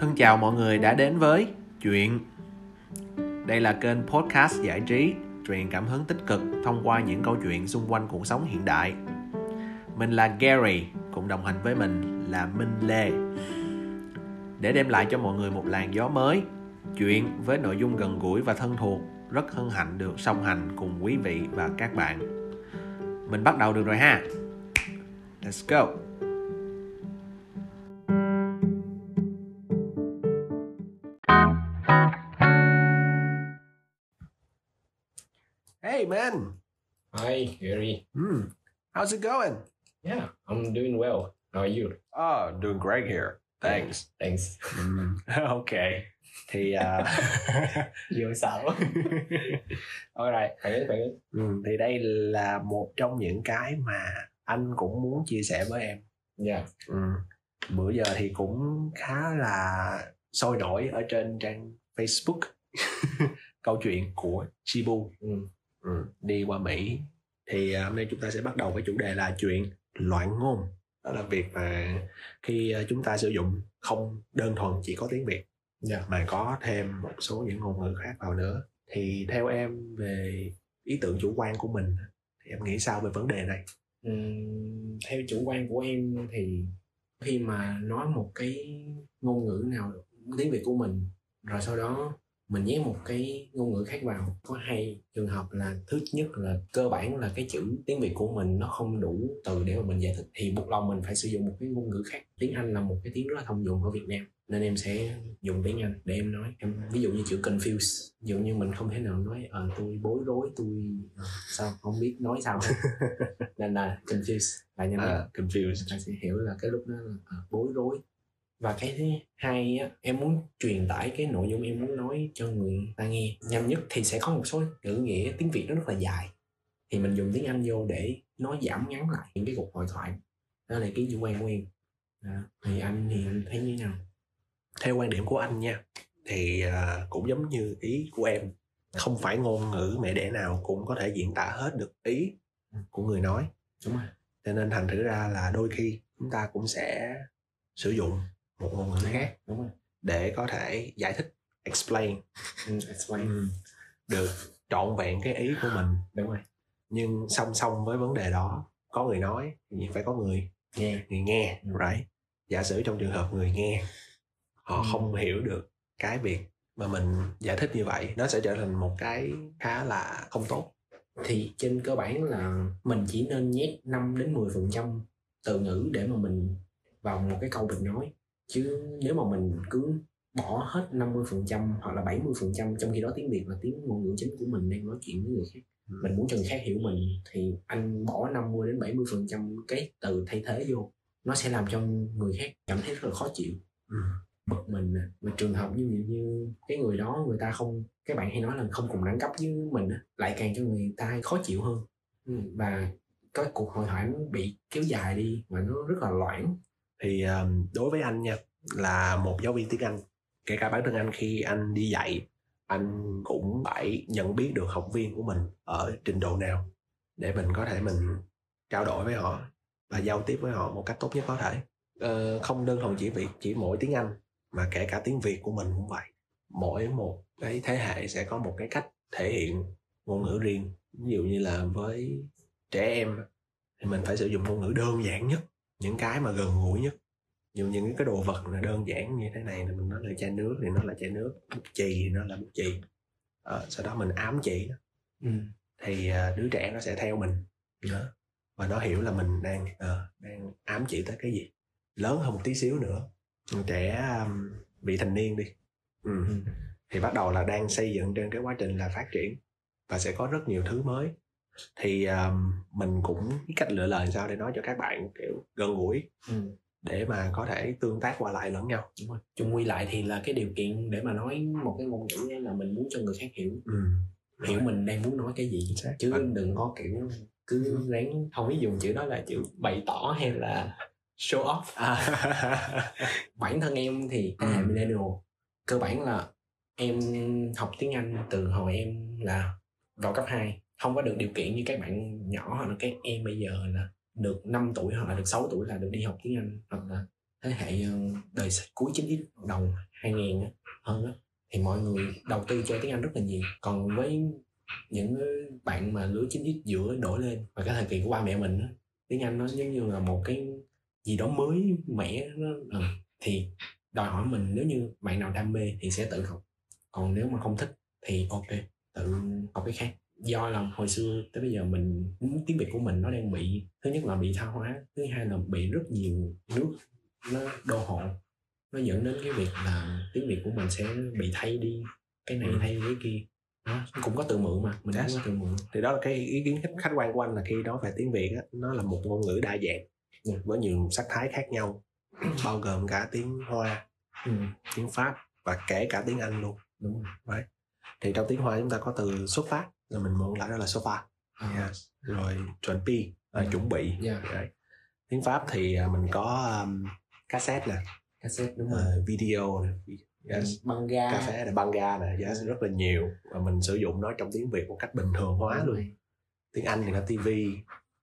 Thân chào mọi người đã đến với Chuyện. Đây là kênh podcast giải trí truyền cảm hứng tích cực thông qua những câu chuyện xung quanh cuộc sống hiện đại. Mình là Gary, cùng đồng hành với mình là Minh Lê. Để đem lại cho mọi người một làn gió mới Chuyện với nội dung gần gũi và thân thuộc Rất hân hạnh được song hành cùng quý vị và các bạn. Mình bắt đầu được rồi ha. Let's go. Man, Hi, Gary. hmm. how's it going? Yeah, I'm doing well. How are you? Oh, doing great here. Thanks. Thanks. Mm, ok. Thì uh, Vừa sợ. Alright, phản ứng, phản ứng. ừ, thì đây là một trong những cái mà anh cũng muốn chia sẻ với em. Yeah. Ừ. Bữa giờ thì cũng khá là sôi nổi ở trên trang Facebook câu chuyện của Chibu Ừ. ừ, đi qua Mỹ. Thì à, hôm nay chúng ta sẽ bắt đầu với chủ đề là chuyện loạn ngôn. Đó là việc mà khi à, chúng ta sử dụng không đơn thuần chỉ có tiếng Việt Yeah. mà có thêm một số những ngôn ngữ khác vào nữa thì theo em về ý tưởng chủ quan của mình thì em nghĩ sao về vấn đề này Ừm, theo chủ quan của em thì khi mà nói một cái ngôn ngữ nào tiếng Việt của mình rồi sau đó mình nhét một cái ngôn ngữ khác vào có hai trường hợp là thứ nhất là cơ bản là cái chữ tiếng Việt của mình nó không đủ từ để mà mình giải thích. Thì buộc lòng mình phải sử dụng một cái ngôn ngữ khác. Tiếng Anh là một cái tiếng rất là thông dụng ở Việt Nam nên em sẽ dùng tiếng Anh để em nói. Em ví dụ như chữ confuse ví dụ như mình không thể nào nói ờ tôi bối rối tôi ờ, sao không biết nói sao nên là confuse là nhất à, confused. Người ta sẽ hiểu là cái lúc đó là à, bối rối và cái thứ hai á, em muốn truyền tải cái nội dung em muốn nói cho người ta nghe. Nhanh nhất thì sẽ có một số ngữ nghĩa tiếng việt nó rất là dài. Thì mình dùng tiếng anh vô để nói giảm ngắn lại những cái cuộc hội thoại. Đó là cái quan của em. Đó. thì anh thì anh thấy như thế nào? Theo quan điểm của anh nha thì à, cũng giống như ý của em không phải ngôn ngữ mẹ đẻ nào cũng có thể diễn tả hết được ý của người nói. Đúng rồi. Cho nên thành thử ra là đôi khi chúng ta cũng sẽ sử dụng một ngôn ngữ khác. đúng rồi. Để có thể giải thích explain. Ừ, explain. Ừ, được trọn vẹn cái ý của mình. Đúng rồi. Nhưng song song với vấn đề đó có người nói thì phải có người. Nghe. Người nghe right? Giả sử trong trường hợp người nghe họ Ừ. không hiểu được cái việc mà mình giải thích như vậy nó sẽ trở thành một cái khá là không tốt. Thì trên cơ bản là mình chỉ nên nhét 5 đến 10 phần trăm từ ngữ để mà mình vào một cái câu mình nói chứ nếu mà mình cứ bỏ hết 50 phần trăm hoặc là 70 phần trăm trong khi đó tiếng Việt là tiếng ngôn ngữ chính của mình đang nói chuyện với người khác Ừ. mình muốn cho người khác hiểu mình thì anh bỏ 50 đến 70 phần trăm cái từ thay thế vô nó sẽ làm cho người khác cảm thấy rất là khó chịu. Ừ. bực mình nè và trường hợp như như, như cái người đó người ta không các bạn hay nói là không cùng đẳng cấp với mình á, lại càng cho người ta khó chịu hơn. Ừ, và cái cuộc hội thoại nó bị kéo dài đi và nó rất là loãng thì um, đối với anh nha là một giáo viên tiếng Anh kể cả bản thân anh khi anh đi dạy anh cũng phải nhận biết được học viên của mình ở trình độ nào để mình có thể mình trao đổi với họ và giao tiếp với họ một cách tốt nhất có thể. Ờ, không đơn thuần chỉ việc chỉ mỗi tiếng Anh mà kể cả tiếng Việt của mình cũng vậy. Mỗi một cái thế hệ sẽ có một cái cách thể hiện ngôn ngữ riêng. Ví dụ như là với trẻ em thì mình phải sử dụng ngôn ngữ đơn giản nhất những cái mà gần gũi nhất dù những cái đồ vật là đơn giản như thế này là mình nói là chai nước thì nó là chai nước bút chì thì nó là bút chì ờ, sau đó mình ám chỉ nó, ừ. thì à, đứa trẻ nó sẽ theo mình đó. và nó hiểu là mình đang ờ, đang ám chỉ tới cái gì lớn hơn một tí xíu nữa trẻ um, bị thành niên đi ừ. Ừ. thì bắt đầu là đang xây dựng trên cái quá trình là phát triển và sẽ có rất nhiều thứ mới thì um, mình cũng biết cách lựa lời sao để nói cho các bạn kiểu gần gũi Ừ. để mà có thể tương tác qua lại lẫn nhau Đúng rồi. chung quy lại thì là cái điều kiện để mà nói một cái ngôn ngữ là mình muốn cho người khác hiểu ừ. hiểu mình đang muốn nói cái gì xác. chứ Và- đừng có kiểu cứ ráng không biết dùng chữ đó là chữ bày tỏ hay là show off à, bản thân em thì Ừ. millennial cơ bản là em học tiếng Anh từ hồi em là vào cấp 2 không có được điều kiện như các bạn nhỏ hoặc là các em bây giờ là được 5 tuổi hoặc là được 6 tuổi là được đi học tiếng Anh hoặc là thế hệ ờ, đời cuối 9x đầu 2000 hơn á thì mọi người đầu tư cho tiếng Anh rất là nhiều. Còn với những ờ, bạn mà lứa 9x giữa đổi lên và cái thời kỳ của ba mẹ mình á, tiếng Anh nó giống như là một cái gì đó mới mẻ nó ừ, thì đòi hỏi mình nếu như bạn nào đam mê thì sẽ tự học. Còn nếu mà không thích thì ok tự học cái khác do là hồi xưa tới bây giờ mình tiếng việt của mình nó đang bị thứ nhất là bị tha hóa thứ hai là bị rất nhiều nước nó đô hộ. Nó dẫn đến cái việc là tiếng việt của mình sẽ bị thay đi cái này Ừ. thay cái kia. Đó cũng có từ mượn mà mình Yes. cũng có từ mượn. Thì đó là cái ý kiến khách- khách quan của anh là khi nói về tiếng việt á, nó là một ngôn ngữ đa dạng Ừ. với nhiều sắc thái khác nhau bao gồm cả tiếng hoa ừ, tiếng pháp và kể cả tiếng anh luôn. Đúng rồi. Thì trong tiếng hoa chúng ta có từ xuất phát là mình mượn lại đó là xuất phát à, yes. rồi chuẩn bị là Ừ. chuẩn bị. Yeah, Đấy. tiếng pháp thì à, mình có um, cassette nè. Cassette đúng rồi. ờ, video nè. Yes. băng ga cà phê nè băng ga nè. Yes, rất là nhiều. Và mình sử dụng nó trong tiếng việt một cách bình thường hóa luôn. rồi. tiếng anh thì là tv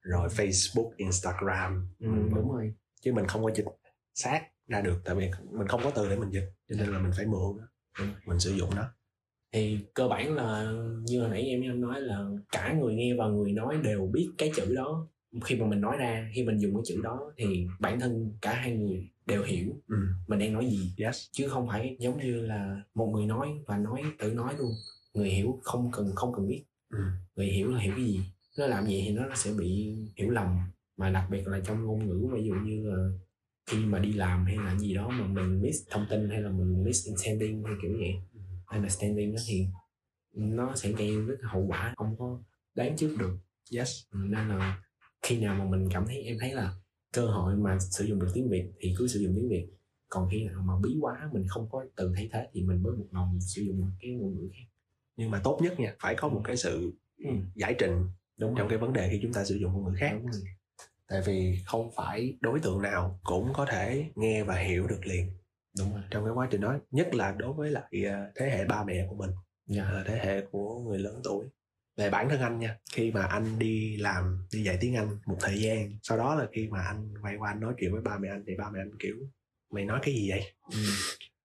rồi facebook instagram. Ừ, Mình- đúng rồi. Chứ mình không có dịch sát ra được tại vì mình không có từ để mình dịch cho nên là mình phải mượn nó mình sử dụng nó thì cơ bản là như hồi nãy em anh nói là cả người nghe và người nói đều biết cái chữ đó. Khi mà mình nói ra khi mình dùng cái chữ đó thì bản thân cả hai người đều hiểu ừ. mình đang nói gì. Yes. Chứ không phải giống như là một người nói và nói tự nói luôn. Người hiểu không cần không cần biết. Ừ. người hiểu là hiểu cái gì. Nó làm gì thì nó sẽ bị hiểu lầm. Mà đặc biệt là trong ngôn ngữ ví dụ như là khi mà đi làm hay là gì đó mà mình miss thông tin hay là mình misunderstanding hay kiểu vậy understanding đó thì nó sẽ gây rất hậu quả không có đoán trước được. Yes. Ừ, nên là khi nào mà mình cảm thấy em thấy là cơ hội mà sử dụng được tiếng việt thì cứ sử dụng tiếng việt. Còn khi nào mà bí quá mình không có từ thay thế thì mình mới buộc lòng sử dụng một cái ngôn ngữ khác. Nhưng mà tốt nhất nha phải có một cái sự ừ. giải trình đúng trong rồi. cái vấn đề khi chúng ta sử dụng ngôn ngữ khác. Tại vì không phải đối tượng nào cũng có thể nghe và hiểu được liền đúng rồi. Trong cái quá trình đó nhất là đối với lại ờ, thế hệ ba mẹ của mình dạ. ờ, thế hệ của người lớn tuổi. Về bản thân anh nha khi mà anh đi làm đi dạy tiếng anh một thời gian sau đó là khi mà anh quay qua anh nói chuyện với ba mẹ anh thì ba mẹ anh kiểu mày nói cái gì vậy? Ừ.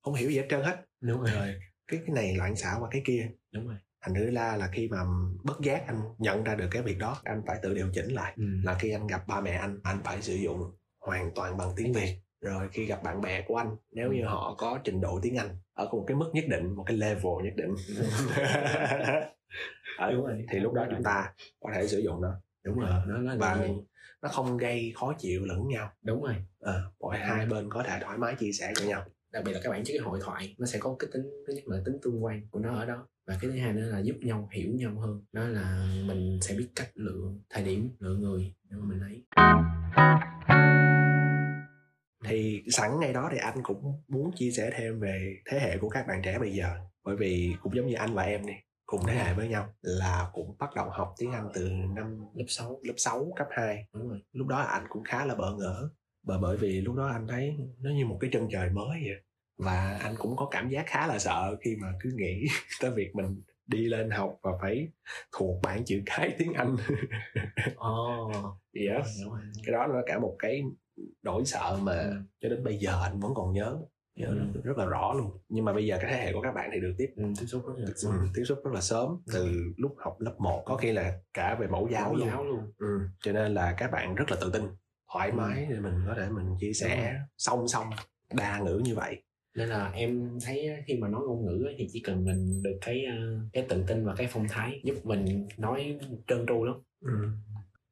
không hiểu gì hết trơn hết. Đúng rồi. Cái cái này loạn xạo qua cái kia. Đúng rồi. Thành thử ra là khi mà bất giác anh nhận ra được cái việc đó anh phải tự điều chỉnh lại ừ. là khi anh gặp ba mẹ anh anh phải sử dụng hoàn toàn bằng tiếng việt rồi khi gặp bạn bè của anh nếu như họ có trình độ tiếng anh ở một cái mức nhất định một cái level nhất định. Ở- Đúng rồi. thì lúc đó chúng ta có thể sử dụng nó. Đúng rồi. Ờ, nó nó và là nó không gây khó chịu lẫn nhau. Đúng rồi. Ờ, mỗi hai bên có thể thoải mái chia sẻ cho nhau. Đặc biệt là các bạn trước cái hội thoại nó sẽ có cái tính thứ nhất là tính tương quan của nó ở đó. Và cái thứ hai nữa là giúp nhau hiểu nhau hơn. Đó là mình sẽ biết cách lựa thời điểm lựa người để mà mình lấy thì sẵn ngay đó thì anh cũng muốn chia sẻ thêm về thế hệ của các bạn trẻ bây giờ. Bởi vì cũng giống như anh và em đi cùng thế hệ với nhau là cũng bắt đầu học tiếng Anh từ năm lớp 6 lớp 6, cấp 2 đúng rồi. Lúc đó anh cũng khá là bỡ ngỡ bởi bởi vì lúc đó anh thấy nó như một cái chân trời mới vậy. Và anh cũng có cảm giác khá là sợ khi mà cứ nghĩ tới việc mình đi lên học và phải thuộc bảng chữ cái tiếng Anh. Ồ. Yes. đúng rồi. Cái đó nó cả một cái nỗi sợ mà Ừ. cho đến bây giờ anh vẫn còn nhớ nhớ Ừ. rất là rõ luôn nhưng mà bây giờ cái thế hệ của các bạn thì được tiếp ừ, tiếp xúc rất là ừ, tiếp xúc rất là sớm từ lúc học lớp 1 có khi là cả về mẫu giáo giáo luôn giáo luôn ừ. cho nên là các bạn rất là tự tin thoải Ừ. mái để mình có thể mình chia sẻ song song đa ngữ như vậy nên là em thấy khi mà nói ngôn ngữ thì chỉ cần mình được cái ờ, cái tự tin và cái phong thái giúp mình nói trơn tru lắm ừ.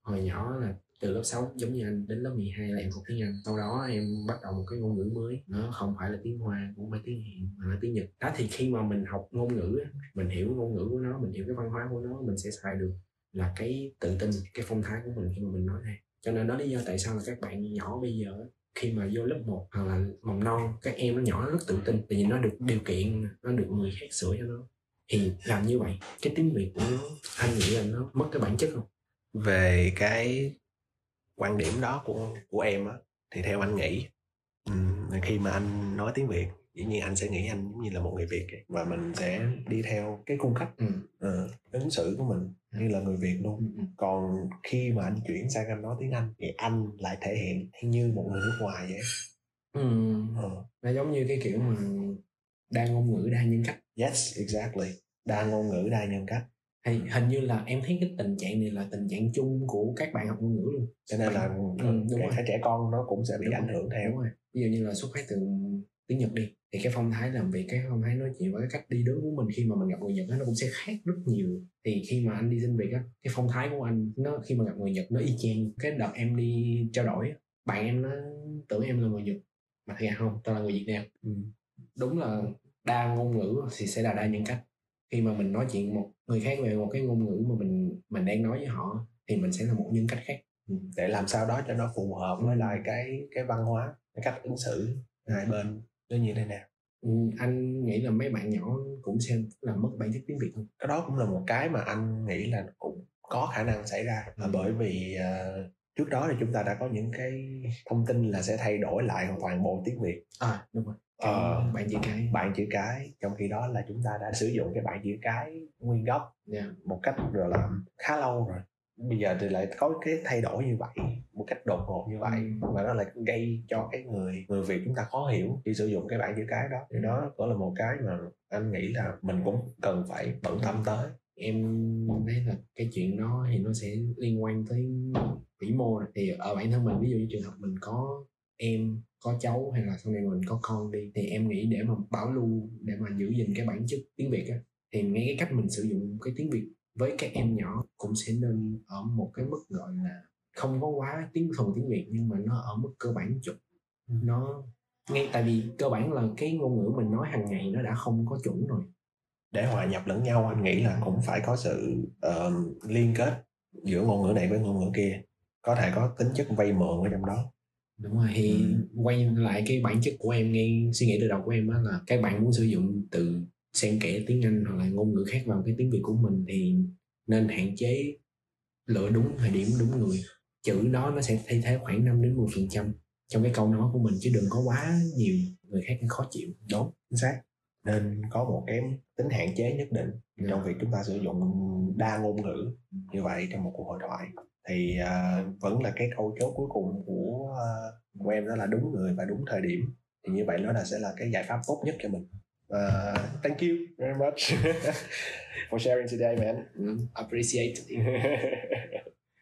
hồi nhỏ là từ lớp 6 giống như anh, đến lớp 12 là em học tiếng Anh. Sau đó em bắt đầu một cái ngôn ngữ mới. Nó không phải là tiếng Hoa, cũng không phải tiếng Hàn, mà là tiếng Nhật. Đó, thì khi mà mình học ngôn ngữ mình hiểu ngôn ngữ của nó, mình hiểu cái văn hóa của nó, mình sẽ xài được là cái tự tin, cái phong thái của mình khi mà mình nói ra. Cho nên đó lý do tại sao là các bạn nhỏ bây giờ khi mà vô lớp 1 hoặc là mầm non, các em nó nhỏ, nó rất tự tin. Tại vì nó được điều kiện, nó được người khác sửa cho nó. Thì làm như vậy, cái tiếng việt của nó, anh nghĩ là nó mất cái bản chất không? Về cái quan điểm đó của của em á thì theo anh nghĩ ừm, khi mà anh nói tiếng Việt dĩ nhiên anh sẽ nghĩ anh giống như là một người Việt ấy, và mình sẽ đi theo cái cung cách ừ. ờ, ứng xử của mình như là người Việt luôn Ừ. còn khi mà anh chuyển sang anh nói tiếng Anh thì anh lại thể hiện như một người nước ngoài vậy ừ. ừ. nó giống như cái kiểu mà đa ngôn ngữ đa nhân cách yes exactly đa ngôn ngữ đa nhân cách thì hình như là em thấy cái tình trạng này là tình trạng chung của các bạn học ngôn ngữ luôn. Cho nên là ừ, đúng rồi. cả trẻ con nó cũng sẽ bị Đúng ảnh hưởng theo. đúng rồi. Ví dụ như là xuất phát từ tiếng nhật đi thì cái phong thái làm việc cái phong thái nói chuyện và cái cách đi đứng của mình khi mà mình gặp người nhật nó cũng sẽ khác rất nhiều. Thì khi mà anh đi xin việc á cái phong thái của anh nó khi mà gặp người nhật nó y chang. Cái đợt em đi trao đổi bạn em nó tưởng em là người nhật mà thật ra không tao là người việt nam. Ừ. đúng là đa ngôn ngữ thì sẽ là đa nhân cách khi mà mình nói chuyện một người khác về một cái ngôn ngữ mà mình mình đang nói với họ thì mình sẽ là một nhân cách khác. Để làm sao đó cho nó phù hợp với lại cái cái văn hóa cái cách ứng xử hai bên nó như thế nào. Ừ, anh nghĩ là mấy bạn nhỏ cũng sẽ làm mất bản chất tiếng việt không cái đó cũng là một cái mà anh nghĩ là cũng có khả năng xảy ra. Là Ừ. bởi vì ờ, trước đó thì chúng ta đã có những cái thông tin là sẽ thay đổi lại toàn bộ tiếng việt. À đúng rồi Ờ, bạn chữ cái bạn chữ cái. Trong khi đó là chúng ta đã sử dụng cái bạn chữ cái nguyên gốc Dạ. một cách gọi là khá lâu rồi. Bây giờ thì lại có cái thay đổi như vậy một cách đột ngột như vậy và nó lại gây cho cái người người việt chúng ta khó hiểu khi sử dụng cái bảng chữ cái đó. Thì đó cũng là một cái mà anh nghĩ là mình cũng cần phải bận tâm tới. Em thấy là cái chuyện đó thì nó sẽ liên quan tới vĩ mô này. thì ở bản thân mình ví dụ như trường hợp mình có em có cháu hay là sau này mình có con đi thì em nghĩ để mà bảo lưu để mà giữ gìn cái bản chất tiếng việt á thì ngay cái cách mình sử dụng cái tiếng việt với các em nhỏ cũng sẽ nên ở một cái mức gọi là không có quá tiếng thuần tiếng việt nhưng mà nó ở mức cơ bản chuẩn nó ngay tại vì cơ bản là cái ngôn ngữ mình nói hàng ngày nó đã không có chuẩn rồi. Để hòa nhập lẫn nhau anh nghĩ là cũng phải có sự ờ, liên kết giữa ngôn ngữ này với ngôn ngữ kia. Có thể có tính chất vay mượn ở trong đó đúng rồi thì Ừ. quay lại cái bản chất của em ngay suy nghĩ từ đầu của em á là các bạn muốn sử dụng từ xen kẽ tiếng anh hoặc là ngôn ngữ khác vào cái tiếng việt của mình thì nên hạn chế lựa đúng thời điểm đúng người. Chữ đó nó sẽ thay thế khoảng 5 đến 10 phần trăm trong cái câu nói của mình chứ đừng có quá nhiều người khác khó chịu. Đúng chính xác. Nên có một cái tính hạn chế nhất định trong việc chúng ta sử dụng đa ngôn ngữ như vậy trong một cuộc hội thoại thì à, vẫn là cái câu chốt cuối cùng của à, của em đó là đúng người và đúng thời điểm. Thì như vậy nó là sẽ là cái giải pháp tốt nhất cho mình. À, thank you very much for sharing today man. Ừ, appreciate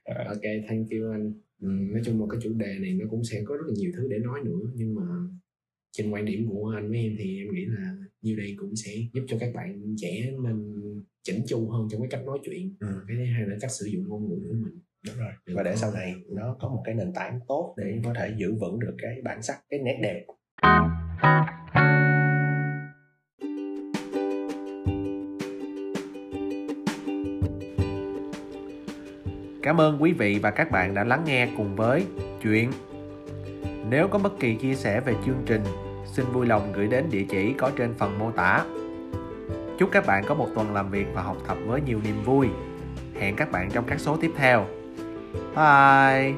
ok thank you anh. Ừ, nói chung một cái chủ đề này nó cũng sẽ có rất là nhiều thứ để nói nữa nhưng mà trên quan điểm của anh với em thì em nghĩ là như đây cũng sẽ giúp cho các bạn trẻ nên chỉnh chu hơn trong cái cách nói chuyện. Ừ, cái thứ hai là cách sử dụng ngôn ngữ của mình đúng rồi và để sau này nó có một cái nền tảng tốt để có thể giữ vững được cái bản sắc cái nét đẹp Cảm ơn quý vị và các bạn đã lắng nghe cùng với chuyện. Nếu có bất kỳ chia sẻ về chương trình, xin vui lòng gửi đến địa chỉ có trên phần mô tả. Chúc các bạn có một tuần làm việc và học tập với nhiều niềm vui. Hẹn các bạn trong các số tiếp theo. Bye!